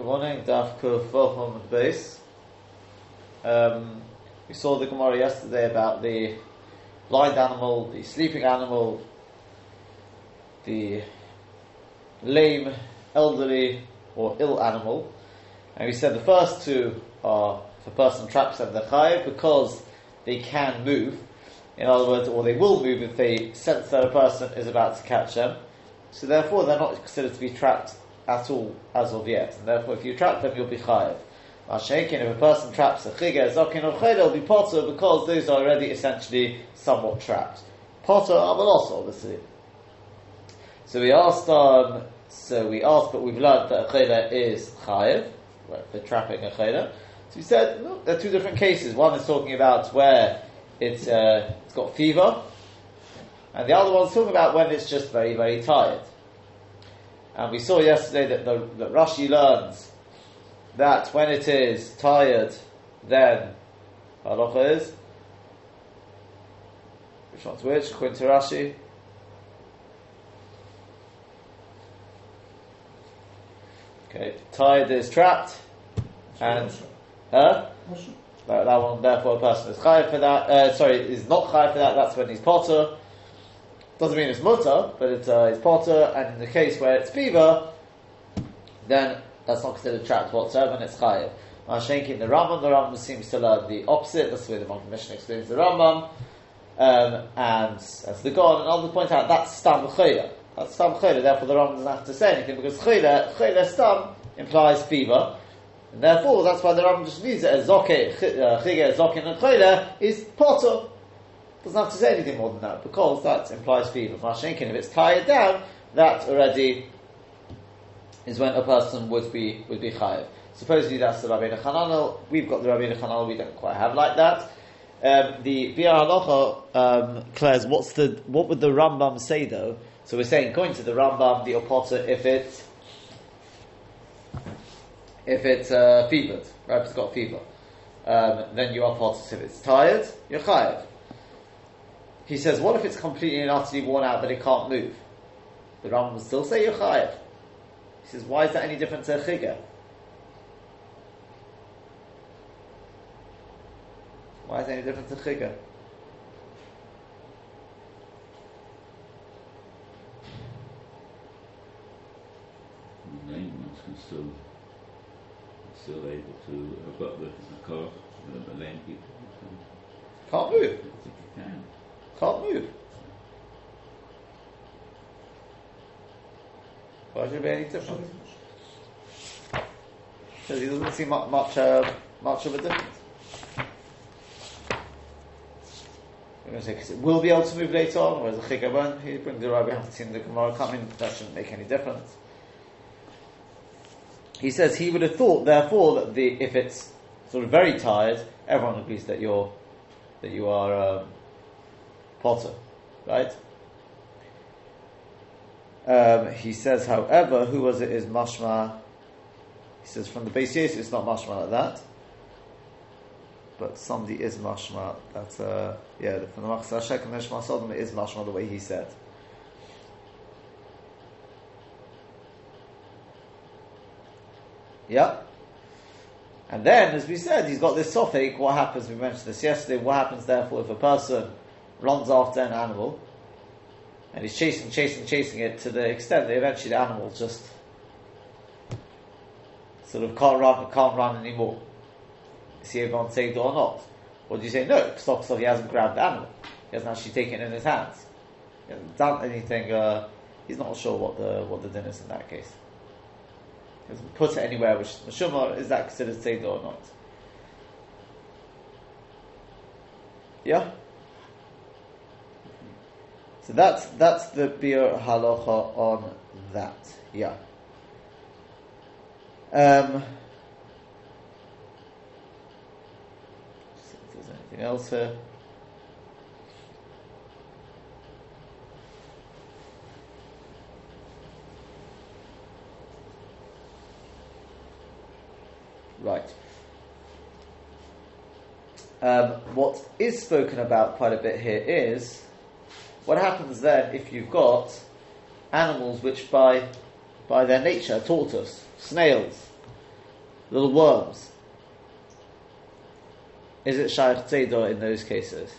Good morning, Daf Kuf Vofam base. Um, we saw the Gemara yesterday about the blind animal, the sleeping animal, the lame, elderly, or ill animal. And we said the first two are for person traps them, they're chayiv because they can move. In other words, or they will move if they sense that a person is about to catch them. So therefore, they're not considered to be trapped at all as of yet. And therefore, if you trap them, you'll be chayiv. Mashenkin, if a person traps a chigah, zokin, or chayla, will be potter because those are already essentially somewhat trapped. Potter, loss, obviously. So we asked, um, so we asked, but we've learned that a chayla is chayiv, for trapping a chayla. So we said, look, there are two different cases. One is talking about where it's, uh, it's got fever, and the other one's talking about when it's just very, very tired. And we saw yesterday that, the, that Rashi learns that when it is tired, then halacha is which one's which? According to Rashi. Okay, tired is trapped, and huh? That, that one, therefore, a person is chayav for that. Uh, sorry, is not chayav for that. That's when he's potter. Doesn't mean it's mutter, but it's, uh, it's potter, and in the case where it's fever, then that's not considered trapped whatsoever, and it's chayiv. Mashenki in the Rambam, the Rambam seems to learn the opposite. That's the way the Mishnah explains the Rambam. Um, and as the God and others point out, that's stam chayla. That's stam chayla. Therefore, the Rambam doesn't have to say anything because chayla, chayla stam implies fever, and therefore that's why the Rambam just leaves it as zoke, uh, chige, zokin, and chayla is potter. Doesn't have to say anything more than that because that implies fever. Mashenkin, if it's tired down, that already is when a person would be would be chayiv. Supposedly that's the Rabbeinu Chananel. We've got the Rabbeinu Chananel. We don't quite have like that. Um, the Biur Halacha um, declares what's the what would the Rambam say though? So we're saying according to the Rambam, the opotter if it if it's uh, fevered, right? If it's got fever, um, then you are potter. If it's tired, you're chayiv. He says, what if it's completely and utterly worn out that it can't move? The Rambam will still say you're chayiv. He says, why is that any different to a chigah? Why is that any different to chigah? Layman can still still able to have got the, the car, the, the lame people. Can't move. I think you can. Move. Why should it be any different? Because he doesn't see much much, uh, much of a difference. We're going to say because it will be able to move later on, whereas the won't. He brings the rabbi haven't the Gemara coming. That shouldn't make any difference. He says he would have thought, therefore, that the if it's sort of very tired, everyone agrees that you're that you are um, potter, right? Um, he says, however, who was it is mashma? He says from the base yes, it's not mashma like that, but somebody is mashma. That's uh, yeah, from the Machzor Shek and Meshma Sodom, is mashma the way he said. Yeah. And then, as we said, he's got this sophic. What happens? We mentioned this yesterday. What happens, therefore, if a person runs after an animal and he's chasing, chasing, chasing it to the extent that eventually the animal just sort of can't run, can't run anymore? Is he everyone saved or not? Or do you say no? Stop, stop. He hasn't grabbed the animal. He hasn't actually taken it in his hands. He hasn't done anything. Uh, he's not sure what the what the din is in that case He hasn't put it anywhere which Mashumar, is that considered Seder or not? Yeah? So that's that's the Biur Halacha on that. Yeah. Um, see if there's anything else here. Right. Um, what is spoken about quite a bit here is what happens then if you've got animals which by by their nature, tortoise, snails, little worms. Is it Shaykh Tzedor in those cases?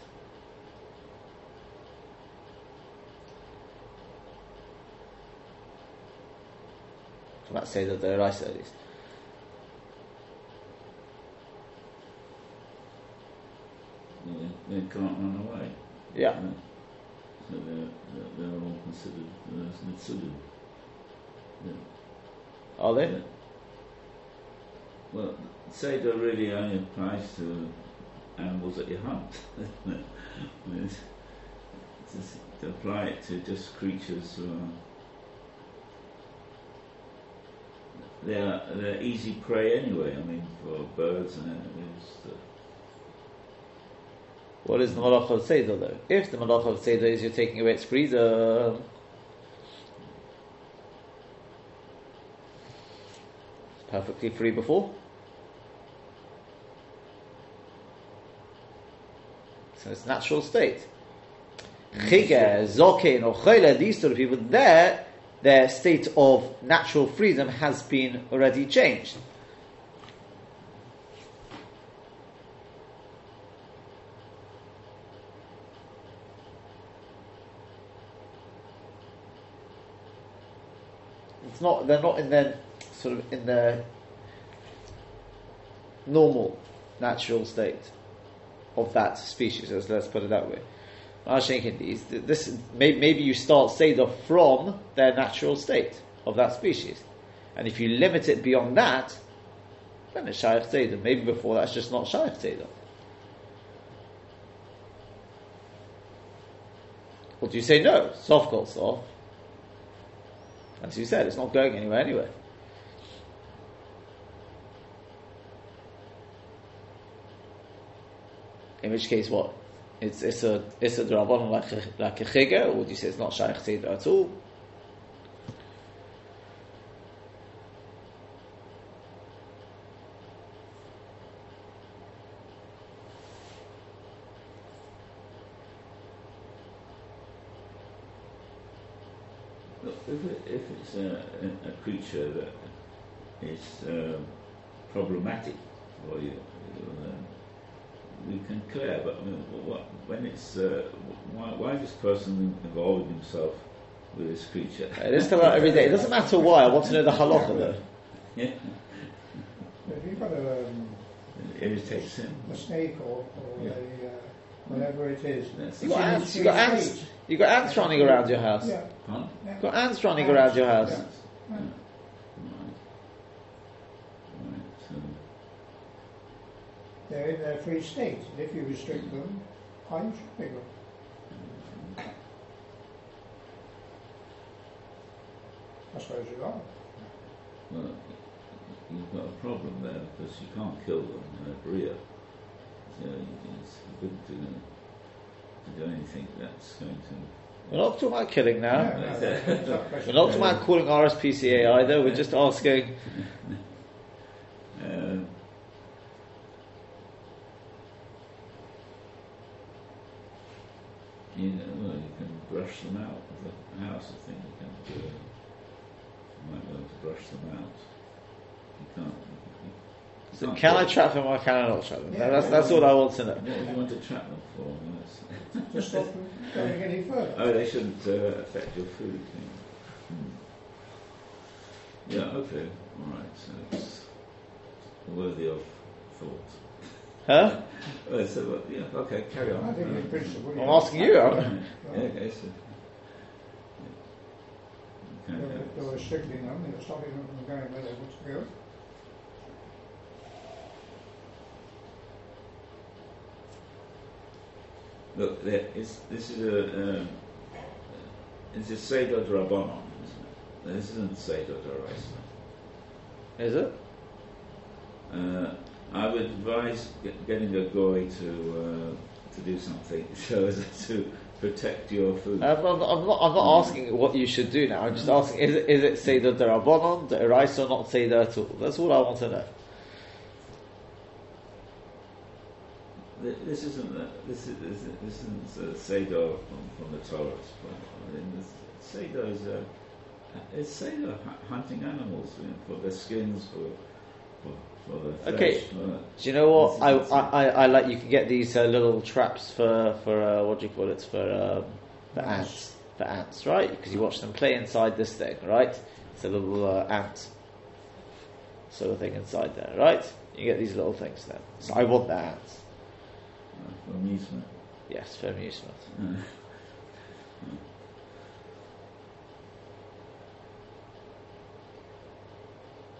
From that Seder Deraisa at least. They, they can't run away. Yeah. So they're, they're, they're all considered uh, as Mitsudu. Yeah. Are they? Yeah. Well, Seder really only applies to animals that you hunt. It's- to apply it to just creatures uh, who are they're, they're easy prey anyway. I mean, for birds and animals. What is the Malach of Seder though? If the Malach of Seder is you're taking away its freedom, it's perfectly free before. So it's natural state. Chige, Zokin, or Choyle, these sort of people, there, their state of natural freedom has been already changed. Not. They're not in their sort of in their normal, natural state of that species. Let's, let's put it that way. This maybe you start Seder from their natural state of that species, and if you limit it beyond that, then it's Shaykh Seder. Maybe before that's just not Shaykh Seder. Or do you say no? Soft goal soft. As you said, it's not going anywhere anyway. In which case, what? It's it's a it's a drabon like a, like a chigger, or do you say it's not shaykh at all? Look, if, it, if it's a, a, a creature that is um, problematic for you, you we can clear. But I mean, what, when it's uh, why, why is this person involving himself with this creature? It is about every day. It doesn't matter why. I want to know the halacha though. Yeah, If you've got a, um, it irritates him. a snake or, or Yeah. a, uh, whatever it is. That's You the got ants. You got ants. states. You got ants running around your house. Yeah, Pardon? Yeah. You got ants running around your house. Yeah. Yeah. Right. Right. So, They're in their free state. And if you restrict them, are you restricting them? I suppose you are. well, you've got a problem there because you can't kill them. They're real. So it's good to, to do anything that's going to. We're not talking about killing now. Yeah, no, that's- that's not a We're not talking about calling RSPCA either. We're just asking. Um, you know, well, you can brush them out of the house. I think you can do. You might be able to brush them out. You can't. You, you So can't can I trap them or can I not trap them? Yeah. that's, that's all I want to know. What would you want to trap them for? I mean, that's- To stop them going any further. oh, they shouldn't uh, affect your food. Yeah. Hmm. yeah. Okay. All right. So it's worthy of thought. Huh? Uh, so, uh, yeah, okay, carry on. I think in principle. I'm asking you. Yeah, I'm- okay, so. Yeah. Okay, You're, yeah. you're restricting them, you're stopping them from going where they want to go. Look, this is a, um, it's a Seder Rabbanon, isn't it? This isn't Seder Daraisa. Is it? Uh, I would advise get, getting a goy to uh, to do something so as to protect your food. I'm not, I'm not, I'm not asking what you should do now. I'm just asking, is it, is it Seder Eraisa, or not Seder at all? That's all I want to know. This isn't a, this is this, is- this isn't a Seder from, from the Torah. I mean, this, Seder is a it's Seder hunting animals you know, for their skins, for for, for the Okay. flesh, for Do you know what? I, I, I, I like you can get these uh, little traps for for uh, what do you call it for um, for Ants. ants for ants, right? Because you watch them play inside this thing, right? It's a little uh, ant sort of thing inside there, right? You get these little things then. So I want the ants. Amusement. Yes, for amusement. Uh,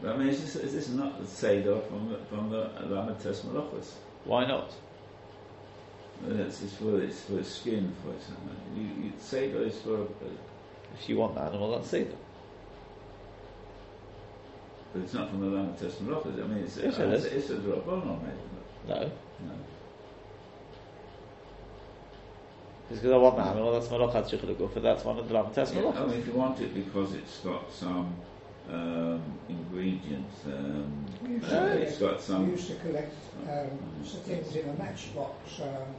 But I mean, is this, is this not the Seder from the, from the Malachos? Why not? It's, it's for it's for skin, for example. You, you Seder is for, uh, If you want the animal, that's them. but it's not from the Lamates Malachos. I mean, it's, Yes, it it's, it's a Rabbanon, maybe. No, No. just because I want the animal, that's malachat shichud That's one of the lam test Yeah, I malachas. mean, if you want it because it's got some um, ingredients, um, We used, uh, to it's collect, got some. we used to collect um, some things in a matchbox. Um,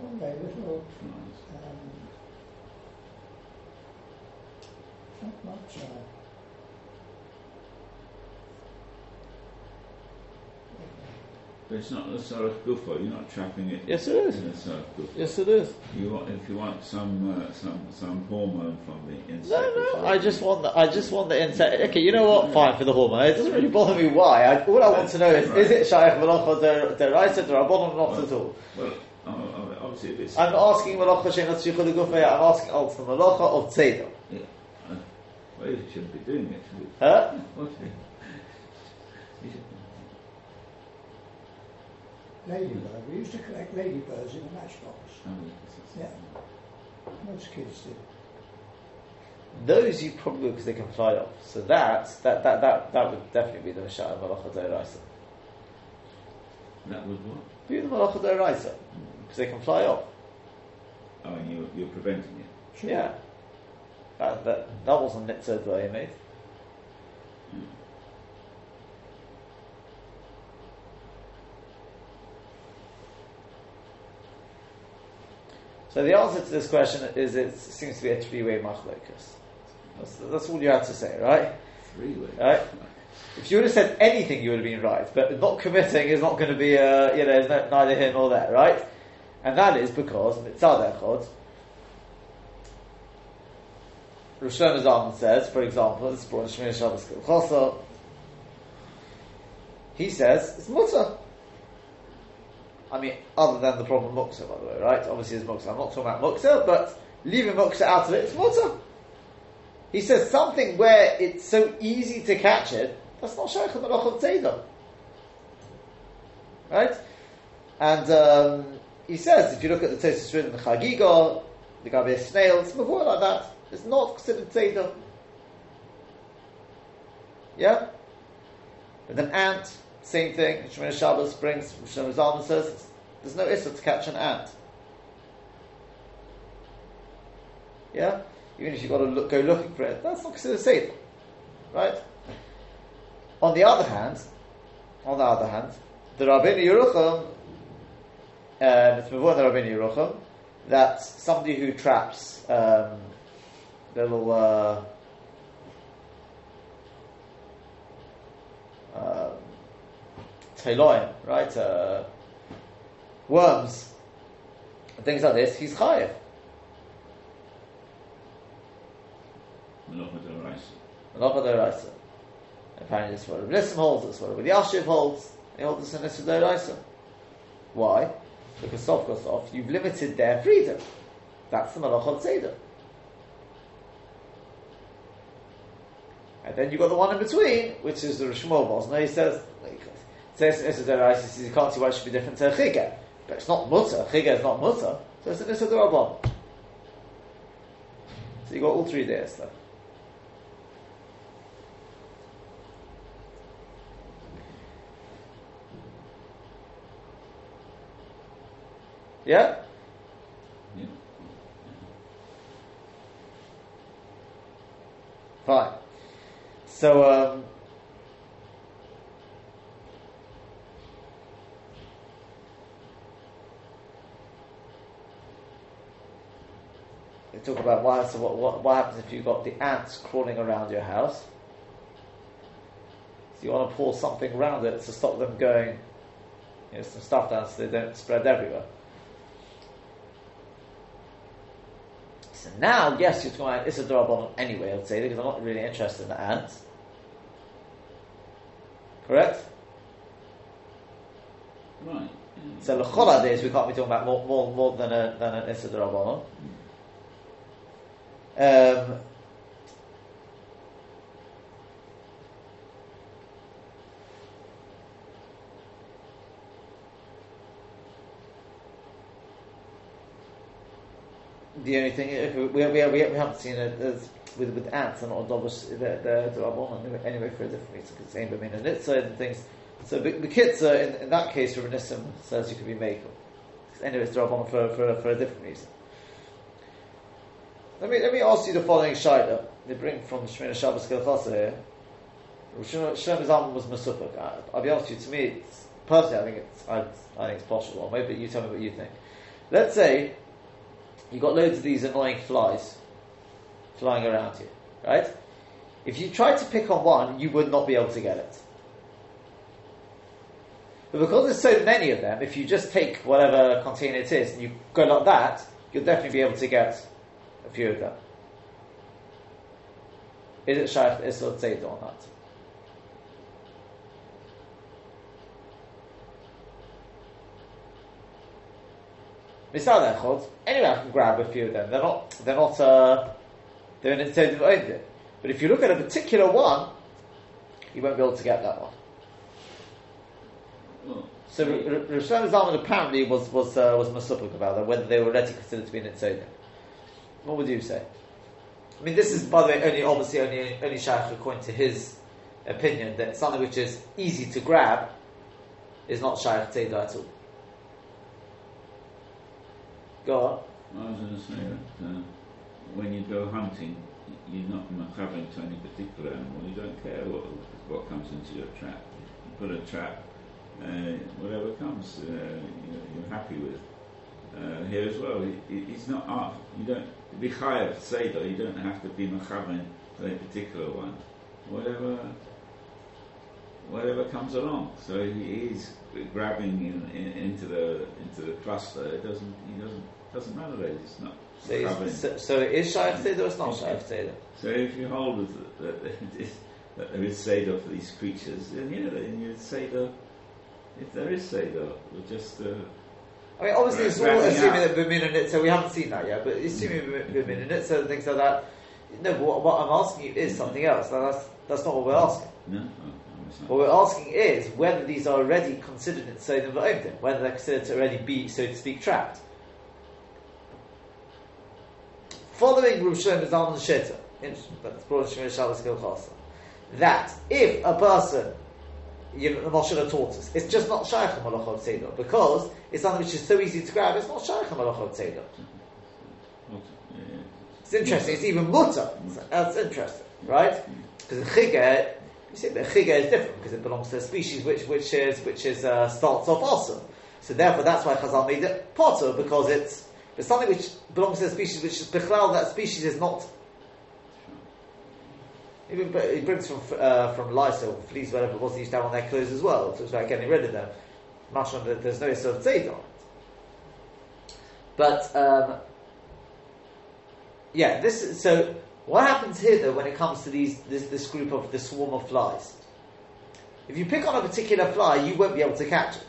one day, little, um, not much. Uh, But it's not the sort of guffa. You're not trapping it. Yes, it is. In a sort of guffa. Yes, it is. You want, if you want some uh, some some hormone from the insect. No, no. I just want the, I just want the insect. Okay, you know what? Fine for the hormone. It doesn't really bother me why. I, all I want to know is, is it shaykh malacha deraisa derabonon or not at all? Well, obviously, it's I'm asking malacha shenat shichud gufay. I'm asking ultimate malacha of tzeder. yeah, well, you shouldn't be doing it. Huh? What? You ladybird. We used to collect ladybirds in a matchbox. I mean, it's- it's- Yeah. Most kids did. Those you probably because they can fly off. So that that that that, that would definitely be the mashal malacha deraisa. That was what? Be the malacha deraisa because they can fly off. Oh, and you're, you're preventing it. Sure. Yeah. That, that, that wasn't mitzvah that I made. So the answer to this question is it seems to be a three-way machlokas. That's, that's all you had to say, right? Three ways. Right. If you would have said anything, you would have been right. But not committing is not going to be, uh, you know, no- neither here nor there, right? And that is because mitzad echad, Rosh Hashanah says, for example, this is brought in Shemir Shabbos he says it's mutter. I mean, other than the problem of muksa, by the way, right? Obviously, it's muksa. I'm not talking about muksa, but leaving muksa out of it, it's mutter. He says something where it's so easy to catch it, that's not shaykh al tzeidah. Right? And um, he says, if you look at the Tosis written in the Chagiga, the Gabi snail, it's before like that. It's not considered tzeidah. Yeah? With an ant, same thing. Shemir Shabbos brings, Shlomo Zalman says, there's no issa to catch an ant. Yeah? Even if you've got to look, go looking for it, that's not considered Seder. Right? On the other hand, on the other hand, the Rabbeinu Yerucham, um, it's before the Rabbeinu Yerucham, that somebody who traps um, little uh, um, teloim, right? Uh, worms, things like this, he's chayev. Malacha d'oraisa. Malacha d'oraisa. Apparently, this is what Rabbi Nissim holds. This is what Rabbi Elyashiv holds. They hold this in Nissa d'oraisa. Why? Because sof goes off. You've limited their freedom. That's the Malacha Tzeder. And then you've got the one in between, which is the Rishmol Bos. Now he says, says Nissa d'oraisa, he says you can't see why it should be different to a Chigah. But it's not mutter. Chigah is not mutter. So it's a Nissa d'orabon. So you've got all three there, stuff. Yeah? Yeah. Fine. So, um, talk about why, so what, what, what happens if you've got the ants crawling around your house. So you want to pour something around it to stop them going, you know, some stuff down so they don't spread everywhere. So now, yes, you're talking about Issa Darabon anyway, I'd say, because I'm not really interested in the ants. Correct? Right. So the chola days we can't be talking about more, more, more than a than an issa d'rabbanon. Hmm. Um, the only thing we, we, we, haven't seen it with with ants and all dovish the the d'rabbanon anyway for a different reason because same b'min and nitzah and things. So the, kids in, in that case, Rabbi Nissim says you could be makel. Anyway, it's drop for, for, for a different reason. Let me let me ask you the following shaila. They bring from Shemina Shabbos Kilchasa here. Shlomo Zalman was masupak. Uh, I'll be honest with you. To me, personally, I think it's I, I think it's possible. Maybe you tell me what you think. Let's say you got loads of these annoying flies flying around you, right? If you tried to pick on one, you would not be able to get it. But because there's so many of them, if you just take whatever container it is and you go like that, you'll definitely be able to get a few of them. Is it Shaykh Isra Tzeda or not? Misal Echot, anyway, I can grab a few of them. They're not, they're not, uh, they're in Tzeda But if you look at a particular one, you won't be able to get that one. So Rosh Zalman apparently was was uh, was about that, whether they were already considered to be nitzodim. What would you say? I mean, this is by the way only obviously only only shaykh according to his opinion that something which is easy to grab is not shaykh tzeidah at all. Go on. I was going to say that uh, when you go hunting, you're not having to any particular animal. You don't care what what comes into your trap. You put a trap uh, whatever comes, uh, you are happy with. Uh, here as well, it, it's not art. You don't be chayav seder. You don't have to be machaven for a particular one. Whatever, whatever comes along. So he is grabbing in, in, into the into the cluster. It doesn't. He doesn't. Doesn't matter. That it's not. So, so, so it is shaykh seder. It's not shaykh seder. So if you hold that, that there is seder for these creatures, then yeah, then you seder if there is Seder, just. Uh, I mean, obviously, it's all assuming that Bimin and it, so we haven't seen that yet, but assuming Bimin and things like that. No, but what, what, I'm asking you is something else. Now, that's, that's not what we're asking. No, what we're asking is whether these are already considered in Sodom Va'omdim, whether they're considered to already be, so to speak, trapped. Following Rav Shlomo Zalman Shitta, that's brought Shemir Shabbos Kilchasa, that if a person you know, the Moshe taught us. It's just not Shaykh Malachot Seder because it's something which is so easy to grab. It's not Shaykh Malachot Seder. It's interesting. It's even mutter. That's interesting, right? Because the chigah, you see, the chigah is different because it belongs to a species which which is which is uh, starts off awesome. So therefore, that's why Chazal made it potter because it's it's something which belongs to a species which is bechlal. That species is not even he brings from uh, from or fleas, whatever it was, he used to have on their clothes as well. So it's about getting rid of them. Much on that there's no sort of tzeit on it. But um, yeah, this is, so what happens here though when it comes to these this, this group of the swarm of flies? If you pick on a particular fly, you won't be able to catch it.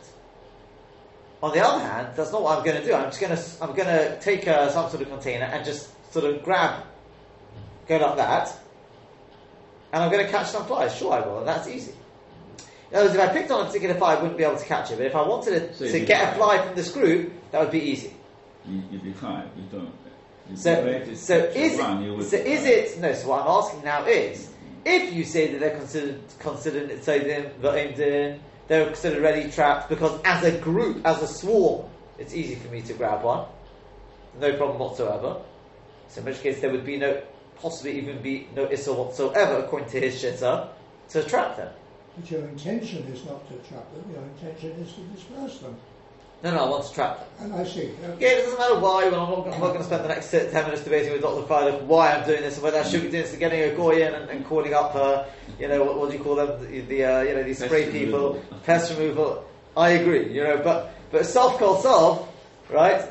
On the other hand, that's not what I'm going to do. I'm just going to I'm going to take uh, some sort of container and just sort of grab, go like that, and I'm going to catch some flies. Sure, I will, and that's easy. In other words, if I picked on a particular fly, I wouldn't be able to catch it. But if I wanted to, so to get a fly from this group, that would be easy. You, would be fine. You don't. So, so is it, so is it? No. So what I'm asking now is, if you say that they're considered considered tzaydim they're considered ready trapped because as a group, as a swarm, it's easy for me to grab one, no problem whatsoever. So in which case there would be no possibly even be no issa whatsoever, according to his shitta, to trap them. But your intention is not to trap them, your intention is to disperse them. No, no, I want to trap them. And I see. Yeah, it doesn't matter why. Well, I'm not, I'm not going to spend the next ten minutes debating with Dr. Freilich why I'm doing this and whether I should be doing this and getting a goy in and, and calling up, uh, you know, what, what do you call them? The, the uh, you know, these Pest spray people, removal. pest removal. I agree, you know, but but self called self, right?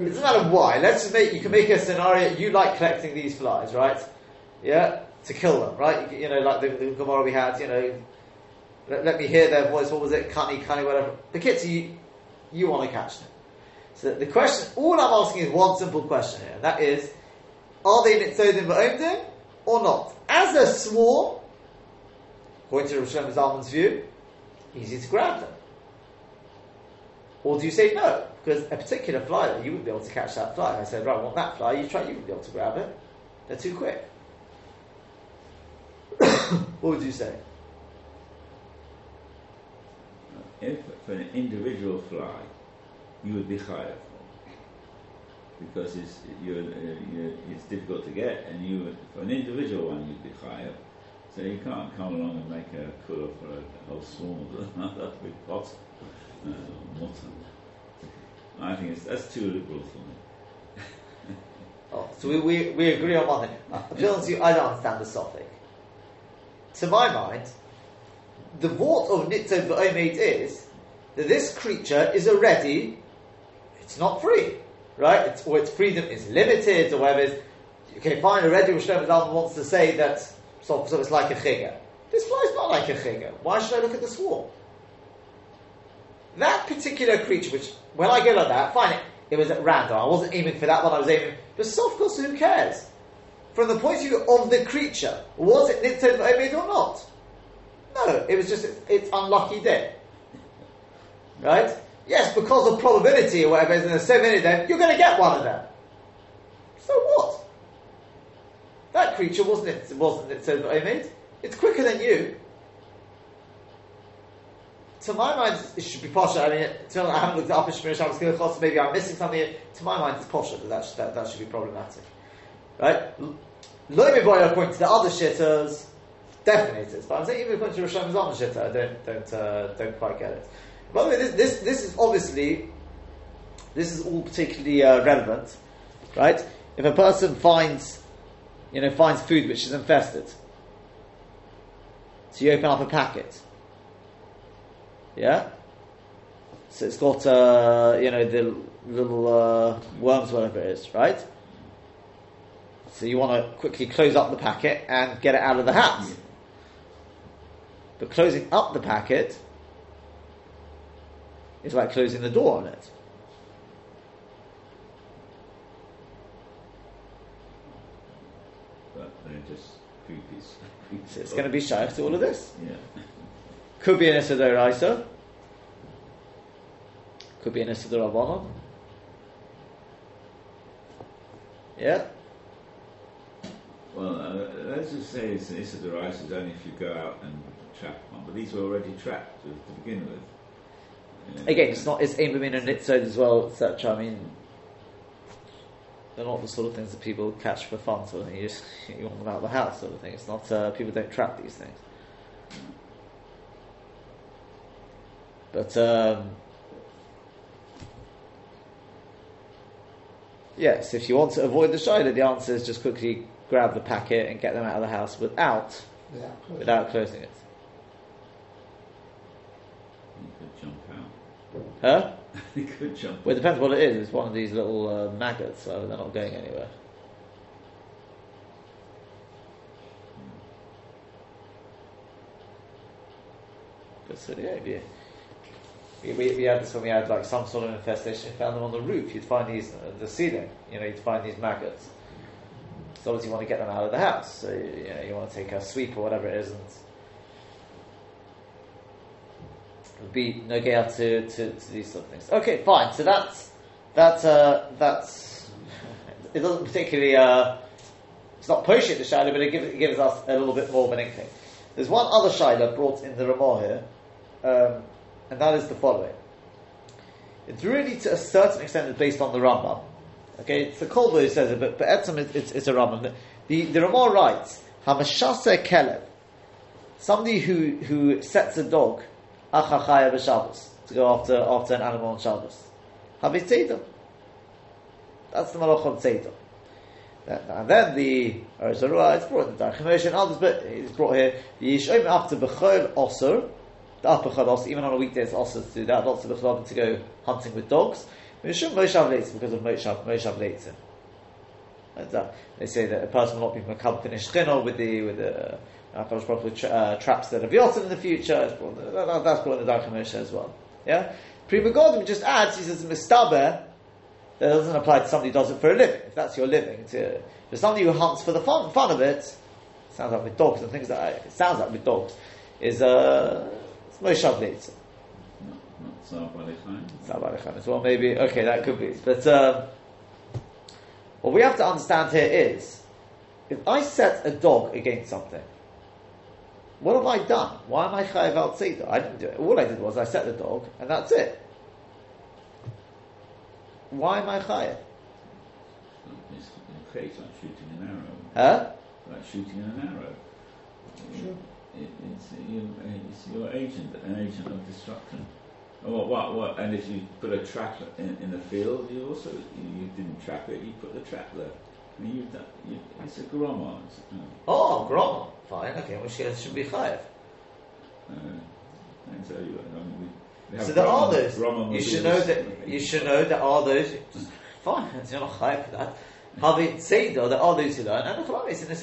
It doesn't matter why. Let's just make you can make a scenario. You like collecting these flies, right? Yeah, to kill them, right? You know, like the, the Gemara we had. You know, let, let me hear their voice. What was it? Cunny, cunny, whatever. The kids, you you want to catch them. So the question, all I'm asking is one simple question here, and that is, are they nitzodim v'omdim or not? As a swarm, according to Rosh Hashanah Zalman's view, easy to grab them. Or do you say no? Because a particular fly, you wouldn't be able to catch that fly. I said, right, I want that fly. You try, you wouldn't be able to grab it. They're too quick. what would you say? If for an individual fly, you would be higher because it's you're, uh, you're, it's difficult to get, and you would, for an individual one you'd be higher. So you can't come along and make a colour for a, whole swarm them. That'd be pot, uh. I think it's, that's too liberal for me. Oh, so we, we, we agree on one thing. Uh, to be honest you, I don't understand the Sophic. To my mind, the vort of Nitzod V'omed is that this creature is already, it's not free, right? It's, or its freedom is limited, or whatever is. Okay, fine, already Rosh Hashanah wants to say that, so, so it's like a chigga. This fly's not like a chigga. Why should I look at the swarm? That particular creature, which, when I go like that, fine, it, it was at random. I wasn't aiming for that one, I was aiming. But soft course, who cares? From the point of view of the creature, was it Nitzod V'omed or not? No, it was just its, unlucky day. Right? Yes, because of probability or whatever, there's so many of them, you're going to get one of them. So what? That creature wasn't it? Wasn't it? So Omed? It's quicker than you. To my mind, it should be posher. I mean, to I haven't looked up in Shemir Shabbos Gilchos, maybe I'm missing something. here. To my mind, it's posher, but that, that, that should be problematic. Right? Loimi Boy, according to the other shitters, definitely it is. But I'm saying even according to Rosh Hashanah's shitter, I don't, don't, uh, don't quite get it. By the way, this, this, this is obviously, this is all particularly uh, relevant, right? If a person finds, you know, finds food which is infested, so you open up a packet, yeah? So it's got, uh, you know, the little uh, worms, whatever it is, right? So you want to quickly close up the packet and get it out of the house. But closing up the packet is like closing the door on it. But they're just creepies. So it's going to be shy to all of this. Yeah. Could be an Isidore Isa. Could be an Isidore Rabbanon. Yeah? Well, uh, let's just say it's, it's a device is only if you go out and trap one, but these were already trapped to, to begin with. Uh, Again, it's not, it's Aimbamin and Nitzod as well, etc. I mean, they're not the sort of things that people catch for fun, sort of thing. You just, you want them out of the house, sort of thing. It's not, uh, people don't trap these things. But, um, yes, if you want to avoid the shiloh, the answer is just quickly grab the packet and get them out of the house without, Without closing. without closing it. You could jump out. Huh? you could jump. Well, it depends what it is. It's one of these little uh, maggots, so they're not going anywhere. But so yeah, yeah. We, we, we had this when we had like some sort of infestation. Found them on the roof. You'd find these uh, the ceiling. You know, you'd find these maggots. So obviously you want to get them out of the house. So you know, you want to take a sweep or whatever it is and be nogea to, to, to these sort of things. Okay, fine. So that's that uh, that's it doesn't particularly uh, it's not poshing the shadow, but it gives, it gives us a little bit more of an inkling. There's one other shadow brought in the Ramah here, um, and that is the following. It's really to a certain extent based on the Rambam. Okay, it's the Kolbo who says it, but but Etzem it's, it's, a Rambam. The the Ramah writes Hamashase Kelev, somebody who who sets a dog achachaya b'Shabbos to go after after an animal on Shabbos. Havit Tzeder. That's the Malach of Tzeder. And then the Ohr Zarua, it's brought in the Darch and others, but it's brought here, the Yishayim after Bechol Osir, the upper Chol even on a weekday it's also to do that, lots of Bechol to go hunting with dogs. Mishum Moshav Leitzim, because of Moshav, Moshav Leitzim. And, uh, they say that a person will not be Makam Chinol with the, with the, uh, with uh, traps that have Yotim in the future, that's brought in the Darch as well. Yeah? Pri Megadim just adds, he says, Mistaber, that doesn't apply to somebody who does it for a living. If that's your living, to, somebody who hunts for the fun, fun of it, sounds like with dogs and things that, it sounds like with dogs, is uh, it's Moshav Leitza. Not as well, maybe, okay, that could be. But um, what we have to understand here is, if I set a dog against something, what have I done? Why am I chayav al I didn't do it. All I did was I set the dog, and that's it. Why am I chayav? It's like shooting an arrow. Huh? Like shooting an arrow. Sure. It, it's, you, it's your agent, an agent of destruction. What, what, what, and if you put a trap in, in the field, you also you, you didn't trap it. You put the trap there. I mean, you've done, you, it's a groma. Oh, groma. Fine. Okay, well, she should be chayav. Uh, I tell you, I mean, so there are those. You should know that. You should know there are those. Fine, you're not high for that. Having said though, there are those who learn, and the Quran is in the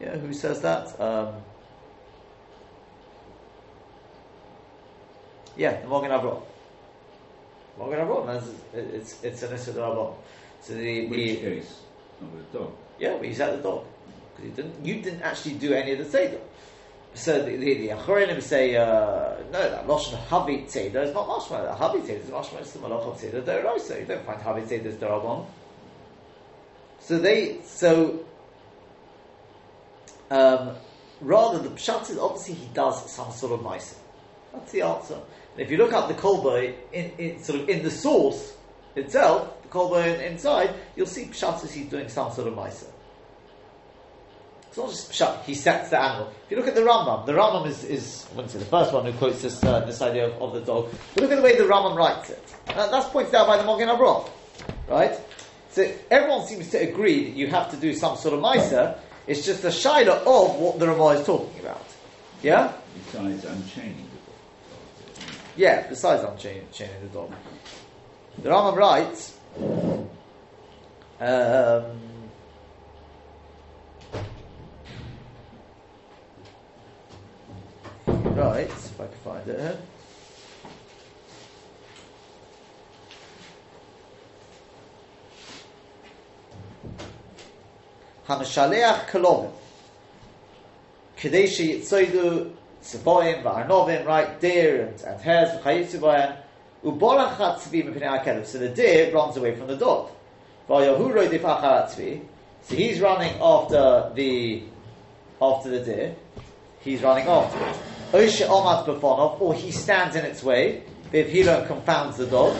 Yeah, who says that? Um, yeah, the Magen Avraham. Magen Avraham, it's it's an Issa Rabban. So the, Which the case? Of the dog. Yeah, well, he's at the dog because you didn't you didn't actually do any of the Seder. So the, the, the Achorim say, uh, no, that Lashon Havit Tzeder is not Mashma. That Havit Tzeder is Mashma, it's the Malach of Tzeder Derosa. You don't find Havit Tzeder is Darabon. So they, so, um, rather the Pshat is obviously he does some sort of Maisa. That's the answer. And if you look up the Kolboy in, in, sort of in the source itself, the Kolboy inside, you'll see Pshat is he's doing some sort of Maisa. It's not just pshat, he sets the animal. If you look at the Rambam, the Rambam is, is I wouldn't say the first one who quotes this, uh, this idea of, of, the dog, but look at the way the Rambam writes it. Uh, that's pointed out by the Magen Avraham, right? So everyone seems to agree that you have to do some sort of Misa, it's just a shaila of what the Ramah is talking about. Yeah? Besides unchaining the dog. Yeah, besides unchaining the dog. The Rambam writes, um, Right, if I can find it here. המשלח כלובים, כדי שיצוידו צבועים וארנובים, right, deer and, and hares וכייצו בהם, ובולח הצבי מפני הכלב, so the deer runs away from the dog. ויהוא רודף אחר הצבי, so he's running after the, after the deer, he's running after it. Osha Omat Befonov, or he stands in its way, if he don't confounds the dog,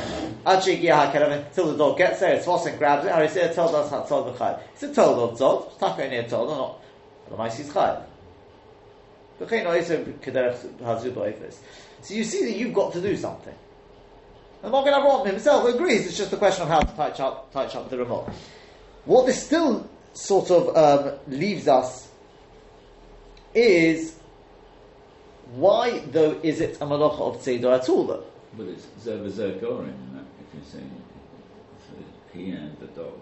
until the dog gets there, it's and grabs it, the. It's a told of tzod, it's taka near told, or not. Otherwise he's chayv. So you see that you've got to do something. And Magen Avraham himself agrees, it's just a question of how to touch up, touch up the remote. What this still sort of um, leaves us is why, though, is it a malacha of tzedor at all, though? But it's zervazer in that, if you're saying he and the dog.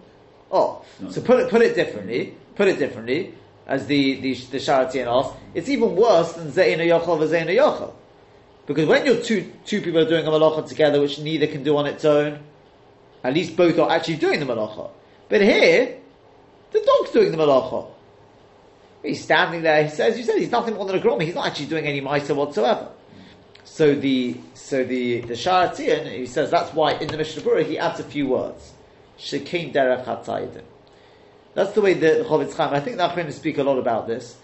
Oh, so put it, put it differently, put it differently, as the, the, the Shaar HaTziyun asks, it's even worse than Zeina Yochel v'Zeina Yochel. Because when you're two, two people are doing a malacha together, which neither can do on its own, at least both are actually doing the malacha. But here, the dog's doing the malacha. He's standing there. He says, "You said he's nothing more than a gromi. He's not actually doing any ma'aser whatsoever." So the so the the Shaar HaTziyun he says that's why in the Mishnah Berurah he adds a few words. Shekin derech. That's the way the, Chofetz Chaim. I think the Achronim speak a lot about this.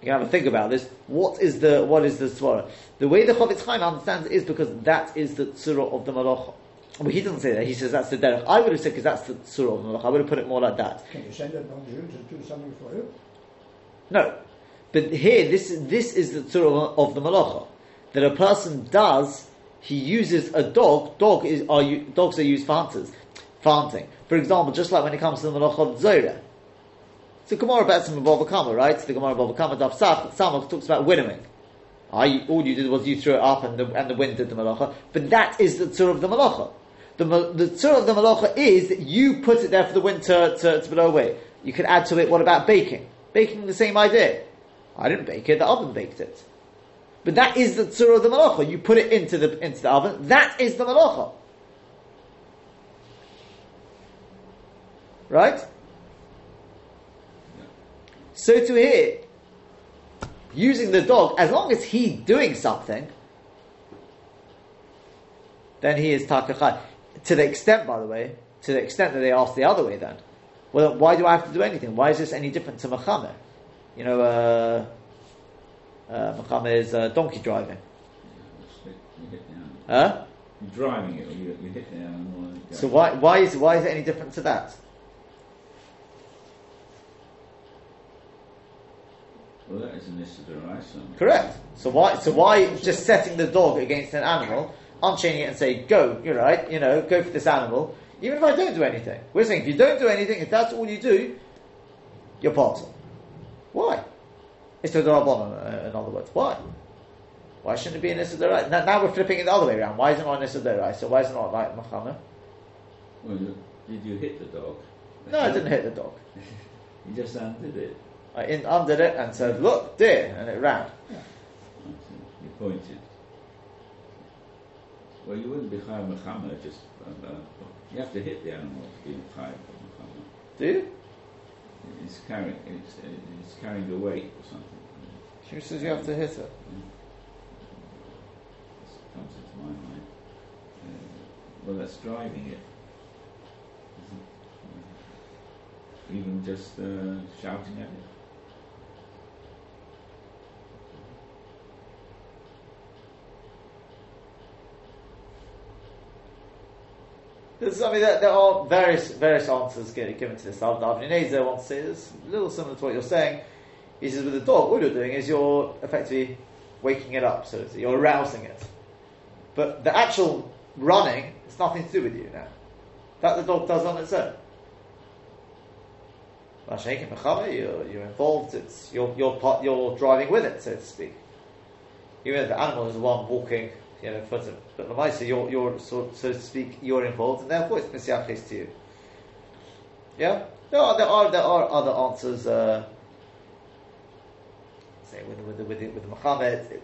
You can have a think about this. What is the what is the svara? The way the Chofetz Chaim understands it is because that is the tzura of the malacha. Well, he doesn't say that. He says that's the derech. I would have said because that's the tzura of the malacha. I would have put it more like that. Can you send a non-Jew to do something for you? No. But here, this, this is the tzura of the malacha. That a person does he uses a dog. Dog is are dogs are used for hunters, for hunting. For example, just like when it comes to the Malach of Zoyre. So Gemara Betzim Bava Kama, right? So the Gemara Bava Kama Daf Samach talks about winnowing. I, all you did was you threw it up and the, and the wind did the malacha. But that is the tzur of the malacha. The, the of the malacha is that you put it there for the wind to, to, to blow away. You could add to it, what about baking? Baking, the same idea. I didn't bake it, the oven baked it. But that is the tzur of the malacha. You put it into the, into the oven, that is the malacha. Right? So to here, using the dog, as long as he's doing something, then he is takachai. To the extent, by the way, to the extent that they ask the other way then, well, why do I have to do anything? Why is this any different to Machame? You know, uh, uh, is uh, donkey driving. You hit the animal. Huh? You're driving it, or you, you hit the animal. So why, why, is, why is it any different to that? Well, that is an Issa Correct. So why, so why just setting the dog against an animal, unchaining it and say, go, you're right, you know, go for this animal, even if I don't do anything. We're saying if you don't do anything, if that's all you do, you're parcel. Why? It's to the Rabbanon, in other words. Why? Why shouldn't it be an Issa Now, now we're flipping it the other way around. Why is it not an Issa So why is it not like Machama? Well, did you hit the dog? No, I didn't hit the dog. You just undid it. I in, undid it and said, look, deer, and it ran. See. You pointed. Well, you wouldn't be Chayim Mechama, just. Uh, uh, you have to hit the animal to be Chayim Mechama. Do you? It's carrying, it's, it's carrying the weight or something. She says you have to hit it. This comes into my mind. Uh, well, that's driving it. Isn't it? Even just uh, shouting at it. There's, I mean, there, there are various various answers given to this. Avnei Nezer wants to say this, a little similar to what you're saying. He says with the dog, all you're doing is you're effectively waking it up, so you're arousing it. But the actual running has nothing to do with you now. That the dog does on its own. You're, you're involved. It's you're you're part, you're driving with it, so to speak. Even if the animal is the one walking, you know, but the mice, you're you're so, so to speak, you're involved, and therefore it's mesiachis to you. Yeah, there are there are there are other answers. Uh, say with with with with Muhammad, it,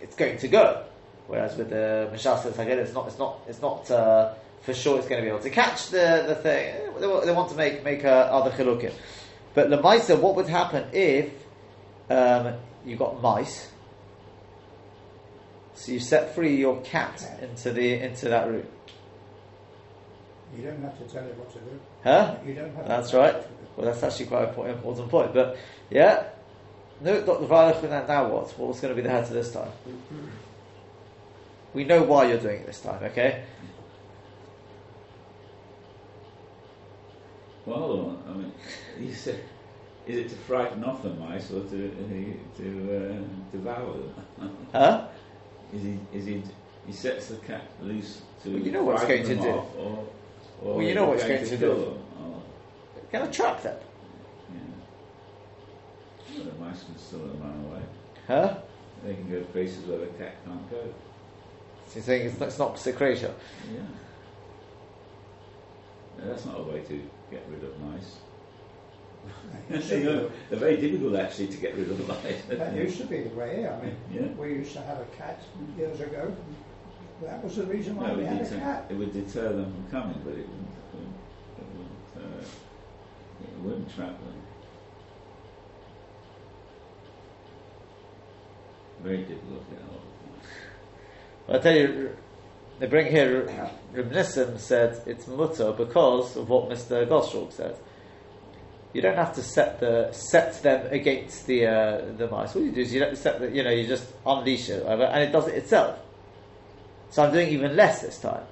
it's going to go, whereas with the Mishasa Tagad, it's not it's not it's not uh, for sure it's going to be able to catch the the thing. They, they want to make make uh, other chilukim, but mice, what would happen if um, you got mice? So you set free your cat into the into that room, You don't have to tell it what to do. huh? You don't have That's to right. Well, that's actually quite an important- important point. But yeah, no, Dr. Violet, now what? What's going to be the head to this time? We know why you're doing it this time, okay? Well. I mean, you said, is it to frighten off the mice or to uh, to uh, devour them? Huh? Is he? Is he? He sets the cat loose to. Well, you know what it's frighten going to do. Off, or, or Well, you know what it's going to kill do. Them. Oh, Can I trap them? yeah. Well, the mice can still run away. Huh? They can go places where the cat can't go. So you're saying it's not, it's not secretia. Yeah. No, that's not a way to get rid of mice. You know, they're very difficult actually to get rid of mice. That used to be the way. I mean, Yeah. we used to have a cat years ago. That was the reason why No, it we would, had a deter, cat. it would deter them from coming, but it wouldn't, it wouldn't, uh, it wouldn't trap them. Very difficult to get hold of mice. Well, I tell you, they bring here, Reb Nissim said it's mutter because of what Mr. Gottschalk said. You don't have to set the set them against the uh, the mice. What you do is you don't set the, you know you just unleash it, whatever, and it does it itself. So I'm doing even less this time.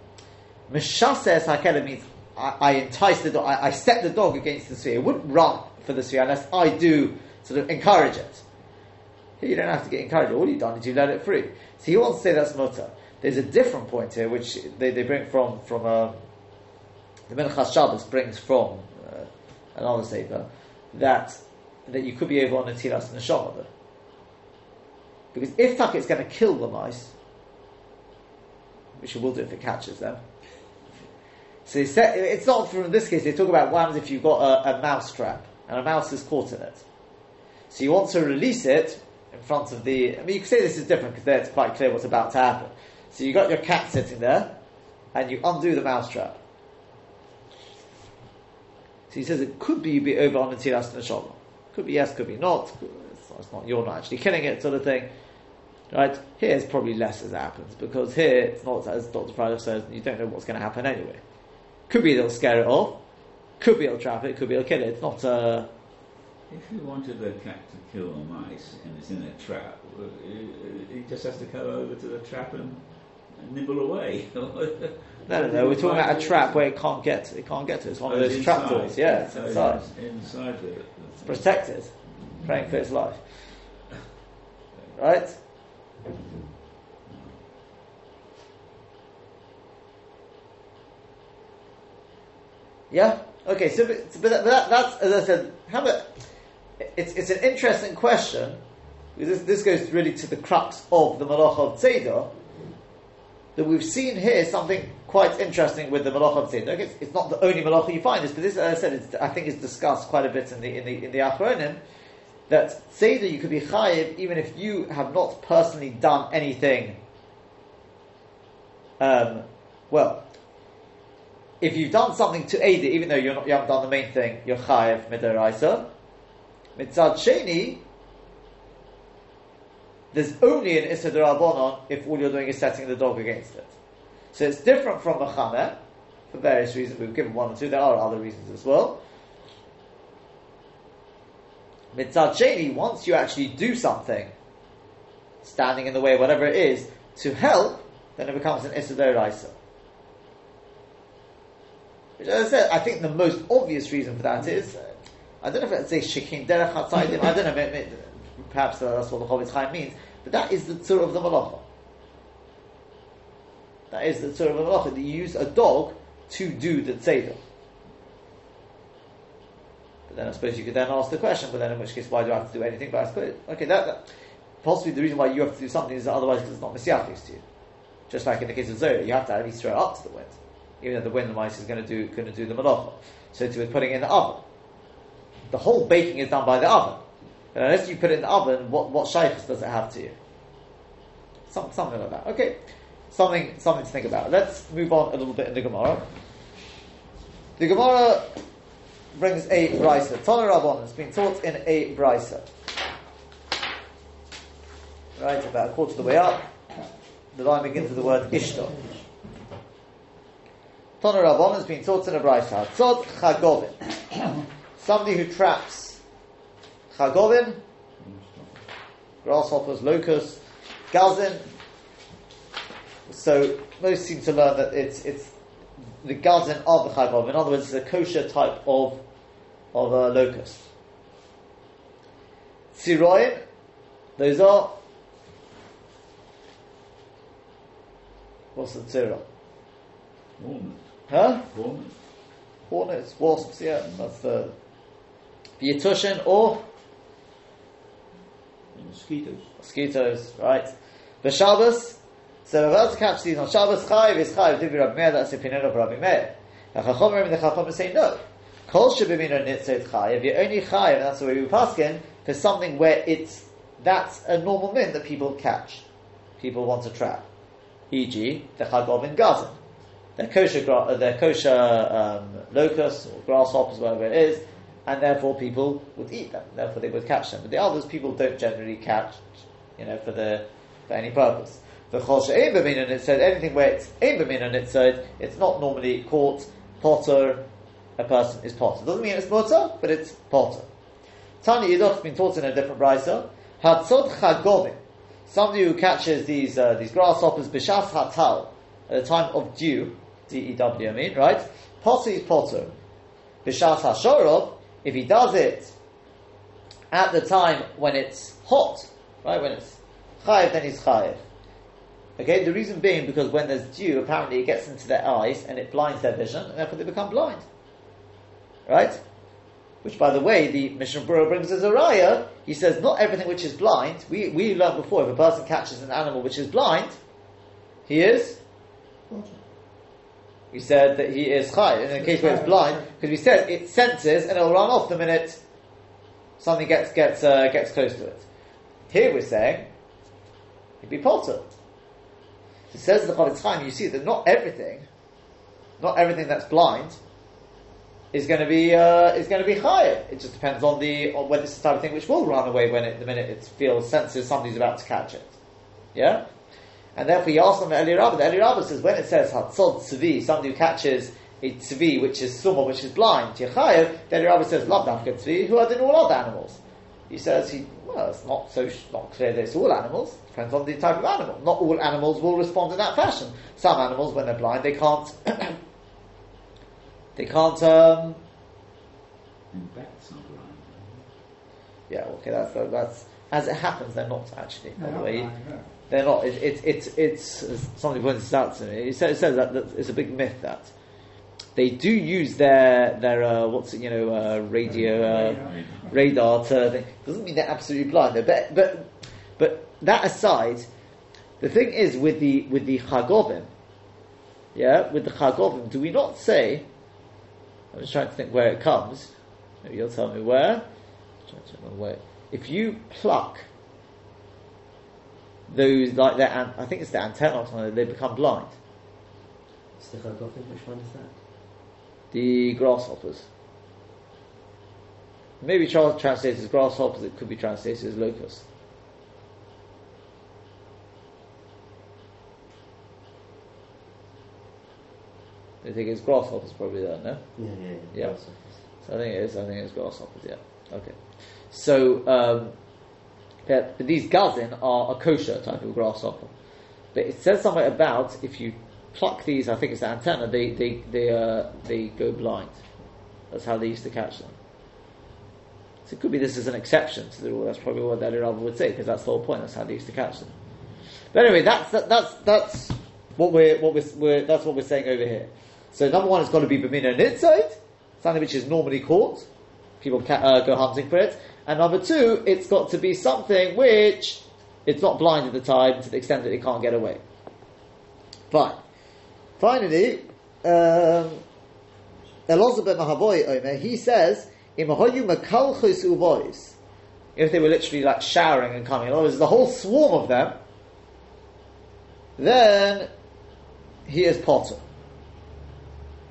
Mishah says hakela means I, I entice the dog, I, I set the dog against the sphere. It wouldn't run for the sphere unless I do sort of encourage it. You don't have to get encouraged. All you've done is you've let it free. So he wants to say that's mutter. There's a different point here, which they, they bring from from uh, the Menachas Shabbos brings from another sefer that that you could be able on a tiras neshama. Because if tak it's going to kill the mice, which it will do if it catches them. So it's not from this case. They talk about what if you've got a, a mouse trap and a mouse is caught in it. So you want to release it in front of the. I mean, you can say this is different because there it's quite clear what's about to happen. So you got your cat sitting there, and you undo the mouse trap. So he says it could be be over on the tiras neshama. Could be yes, could be not. It's not. You're not actually killing it, sort of thing. Right? Here it's probably less as it happens because here it's not as Dr. Friday says. You don't know what's going to happen anyway. Could be they'll scare it off. Could be it'll trap it. Could be it'll kill it. It's not a. If you wanted the cat to kill a mice and it's in a trap, it just has to go over to the trap and nibble away. no, no, no. We're talking about a trap where it can't get. It can't get to. It's one of oh, those trap doors. Yeah, it's inside. Inside the. It's protected, praying for its life. Right. Yeah. Okay. So, but, but, that, but that, that's as I said. How about? It's it's an interesting question. This, this goes really to the crux of the Malach of Tzedor, that we've seen here something quite interesting with the Malach of Tzedor. It's, it's, not the only Malach you find this, but this, as I said, I think is discussed quite a bit in the in the in the Achronim. That Tzedor you could be chayiv even if you have not personally done anything. Um, well, if you've done something to aid it, even though not, you haven't done the main thing, you're chayiv midaraisa. Mitzad sheni, there's only an issa derabanan if all you're doing is setting the dog against it. So it's different from mechame for various reasons. We've given one or two. There are other reasons as well. Mitzad sheni, once you actually do something, standing in the way, whatever it is, to help, then it becomes an issa deraisa. Which, as I said, I think the most obvious reason for that is, I don't know if it's a shikin derech I don't know, perhaps that's what the Chofetz Chaim means, but that is the tzur of the malacha. That is the tzur of the malacha, that you use a dog to do the tzeder. But then I suppose you could then ask the question, but then in which case, why do I have to do anything? But I suppose, okay, that, that possibly the reason why you have to do something is otherwise because it's not messiachis to you. Just like in the case of Zoreh, you have to at least throw it up to the wind even though the wind mice is going to do going to do the malacha. So to putting it in the oven. The whole baking is done by the oven. Uh, and unless you put it in the oven, what what shaykhs does it have to you? Some, something like that. Okay, something something to think about. Let's move on a little bit in the Gemara. The Gemara brings a brisa. Tana Rabban has been taught in a brisa. Right, about a quarter of the way up, the line begins with the word ishtar. Tana Rabban has been taught in a brayta. Tzod chagovin. Somebody who traps chagovin, grasshoppers, locusts, gazin. So most seem to learn that it's it's the gazin of the chagovin. In other words, it's a kosher type of of a locust. Tziroim, those are what's the tzira? Huh? Hornets. Hornets, wasps, yeah, that's the Vietushin or mosquitoes. Mosquitoes, right. The Shabbos, so about to catch these on Shabbos, Chayiv is Chayiv, Divi Rabbi Meir, that's the opinion of Rabbi Meir. The Chachomim and the Chachomim say no. Kol Shabimino Nitzot Chayiv, you're only Chayiv, and that's the way we pass in, for something where it's, that's a normal min that people catch. People want to trap. E.g., the Chagov in Gaza. They're kosher, they're kosher um, locusts or grasshoppers, whatever it is, and therefore people would eat them. Therefore, they would catch them. But the others, people don't generally catch, you know, for the for any purpose. The chol she'ein and it said anything where it's ein and it said it's not normally caught potter. A person is potter. Doesn't mean it's mutter, but it's potter. Tanya Yidoch has been taught in a different brisa. Hatzod chagovim. Somebody who catches these uh, these grasshoppers b'shas hatal at the time of dew D-E-W, I mean, right? Potter is potter. B'shas hashorov, if he does it at the time when it's hot, right, when it's chayiv, then he's chayiv. Okay, the reason being because when there's dew, apparently it gets into their eyes and it blinds their vision, and therefore they become blind. Right? Which, by the way, the Mishnah Berurah brings as a raya. He says not everything which is blind. We we learned before if a person catches an animal which is blind, he is. We said that he is chai. In the case where it's blind, because we said it senses and it'll run off the minute something gets gets uh, gets close to it. Here we're saying he'd be potter. It says the Chofetz Chaim, you see that not everything, not everything that's blind, is going to be uh, is going to be higher. It just depends on the on whether it's the type of thing which will run away when it the minute it feels senses somebody's about to catch it. Yeah, and therefore he asked them the Eli Rabbah. The Eli Rabbah says when it says Hatzod Tzvi, somebody who catches a tzvi which is summa, which is blind, Yechayev, the Eli Rabbah says Lav Dafka Tzvi, who are in all other animals. He says he well, it's not so not clear that it's all animals. Depends on the type of animal. Not all animals will respond in that fashion. Some animals, when they're blind, they can't. they can't. Um, And bats are blind. yeah, okay, that's that's as it happens. They're not actually. By the way. They're not. It, it, it's it's somebody points out to me. It says, it says that, that it's a big myth that they do use their their uh, what's it, you know uh, radio. Uh, Radar. to. Doesn't mean they're absolutely blind. They're but but but that aside, the thing is with the with the chagovim, yeah, with the chagovim, do we not say? I'm just trying to think where it comes. Maybe you'll tell me where. If you pluck those like their, I think it's the antenna or something, they become blind. Which one is that? The grasshoppers. Maybe Charles translates as grasshoppers, it could be translated as locusts. I think it's grasshoppers probably there, no? Yeah, yeah, yeah. Yeah. So I think it is, I think it's grasshoppers, yeah. Okay. So, um, but these gazin are a kosher type of grasshopper. But it says something about if you pluck these, I think it's the antenna, they, they, they, uh, they go blind. That's how they used to catch them. So it could be this is an exception to the rule. That's probably what that Rabbi would say, because that's the whole point. That's how they used to catch them. But anyway, that's that, that's that's what we're what we're, we're that's what we're saying over here. So number one, it's got to be b'mina nitzait, something which is normally caught. People uh, go hunting for it. And number two, it's got to be something which it's not blind at the time to the extent that it can't get away. Fine. Finally, um, Mahavoy Omer, he says. If they were literally like showering and coming, in other words, the whole swarm of them, then he is potter.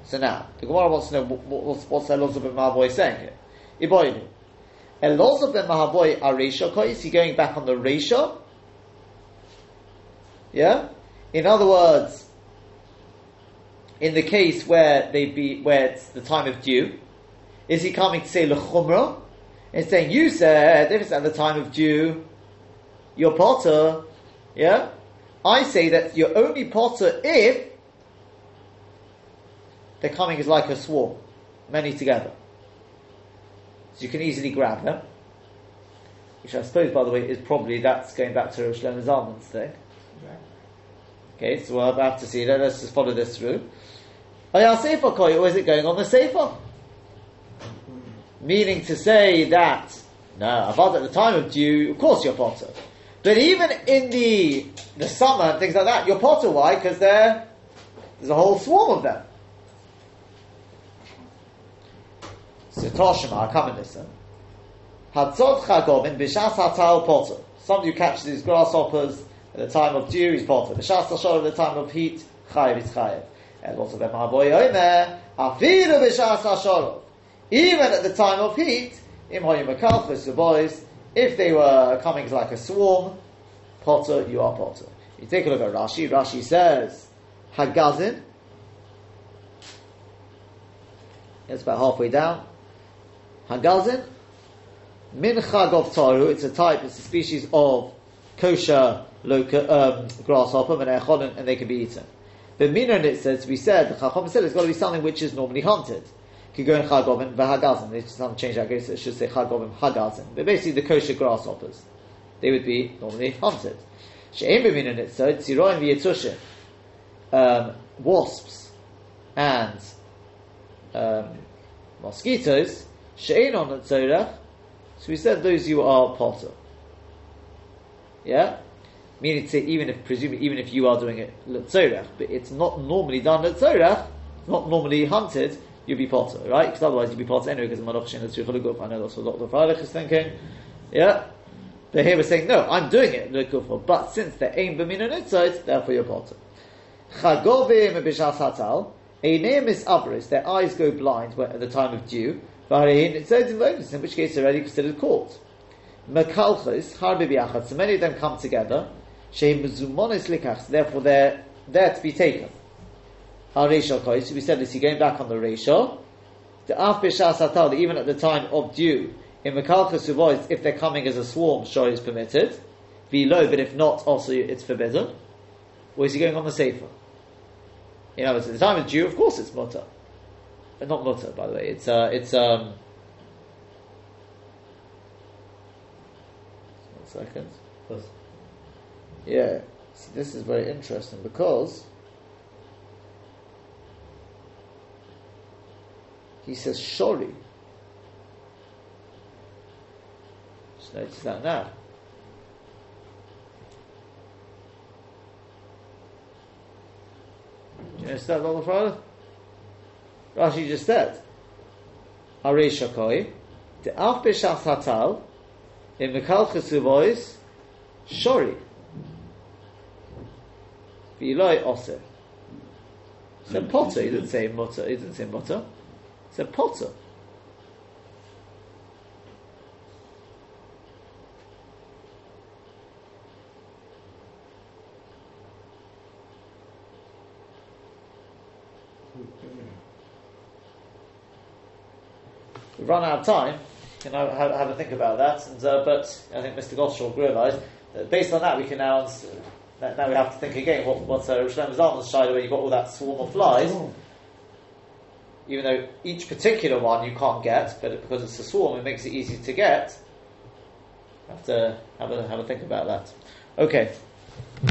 So now, the Gemara wants to know what, what's, what's ben Mahavoy saying here. Iboinu. Elazar ben Mahavoy Aresha Is he going back on the Resha? Yeah? In other words, in the case where they be where it's the time of due, is he coming to say lechumra? And saying you said if it's at the time of due, you're potter, yeah. I say that you're only potter if they're coming as like a swarm, many together. So you can easily grab them. Which I suppose, by the way, is probably that's going back to Rosh Shlomo Zalman's thing. Okay, so we'll have to see that. Let's just follow this through. Oh, Ayah Sefer Koy, or is it going on the Sefer? Meaning to say that, no, about at the time of dew, of course you're potter. But even in the the summer and things like that, you're potter. Why? Because there, there's a whole swarm of them. So Toshima, come and listen. Hatzot chagomim b'shas hatal potter. Somebody who catches these grasshoppers at the time of dew, he's potter. B'shas hashor at the time of heat, chayiv is chayiv. And also ben ma'aboy omer, afiru b'shas hashor. Even at the time of heat, im hoyim the boys, if they were coming like a swarm, potter, you are potter. You take a look at Rashi, Rashi says, Hagazin, it's about halfway down. Hagazin, min chagov taru, it's a type, it's a species of kosher loca, um, grasshopper, and they can be eaten. But minon it says, we said, the Chacham said it's got to be something which is normally hunted. Could go in chagovin, v'hagazin, they just haven't I guess it should say chagovin, hagazin. But basically the kosher grasshoppers, they would be normally hunted. She'em b'min nitzot, tziroin v'yetushim, um, wasps and um, mosquitoes, she'ein on nitzorach, so we said those you are potter. Yeah? Meaning to say, even if, presumably, even if you are doing it letzorach, but it's not normally done letzorach, it's not normally hunted, you'd be potter, right? Because otherwise you'd be potter anyway, because Malach Shin Guf. I know that's what Dr. Freilich is thinking. Yeah? But here we're saying, no, I'm doing it, lekufah, but since they're aim b'min nitzot, therefore you're potter. Chagovim b'shas hatal, a name is abris, their eyes go blind at the time of dew, it says in in which case they're already considered caught. Mekalchos, harbi biachad, so many of them come together, sheim mezumonis likach, therefore they're there to be taken. Har reishal so we said this, you're going back on the reishal, the af b'shas hatal, even at the time of due, in mekalchos uvois, if they're coming as a swarm, sure is permitted, below, but if not, also it's forbidden. Or is he going on the safer? You know, at the time of dew, of course it's mutter. Not mutter, by the way. It's uh, it's um. One second. Plus, Yeah, see, this is very interesting because he says shori. Just notice that now. Do you notice that, Lord Father? Rashi just said, Harei Shakoi, the Alf Bishas Hatal, in Mikal Chesuvois, Shori. V'iloi Oser. It's a hmm. potter, he didn't say mutter, he didn't say mutter. It's a potter. We've run out of time. You can have, have a think about that. And, uh, but I think Mr. Gottschalk realised that based on that, we can now now we have to think again. What what uh, Shlomo Zalman's shied where you've got all that swarm of flies. Even though each particular one you can't get, but because it's a swarm, it makes it easy to get. Have to have a have a think about that. Okay.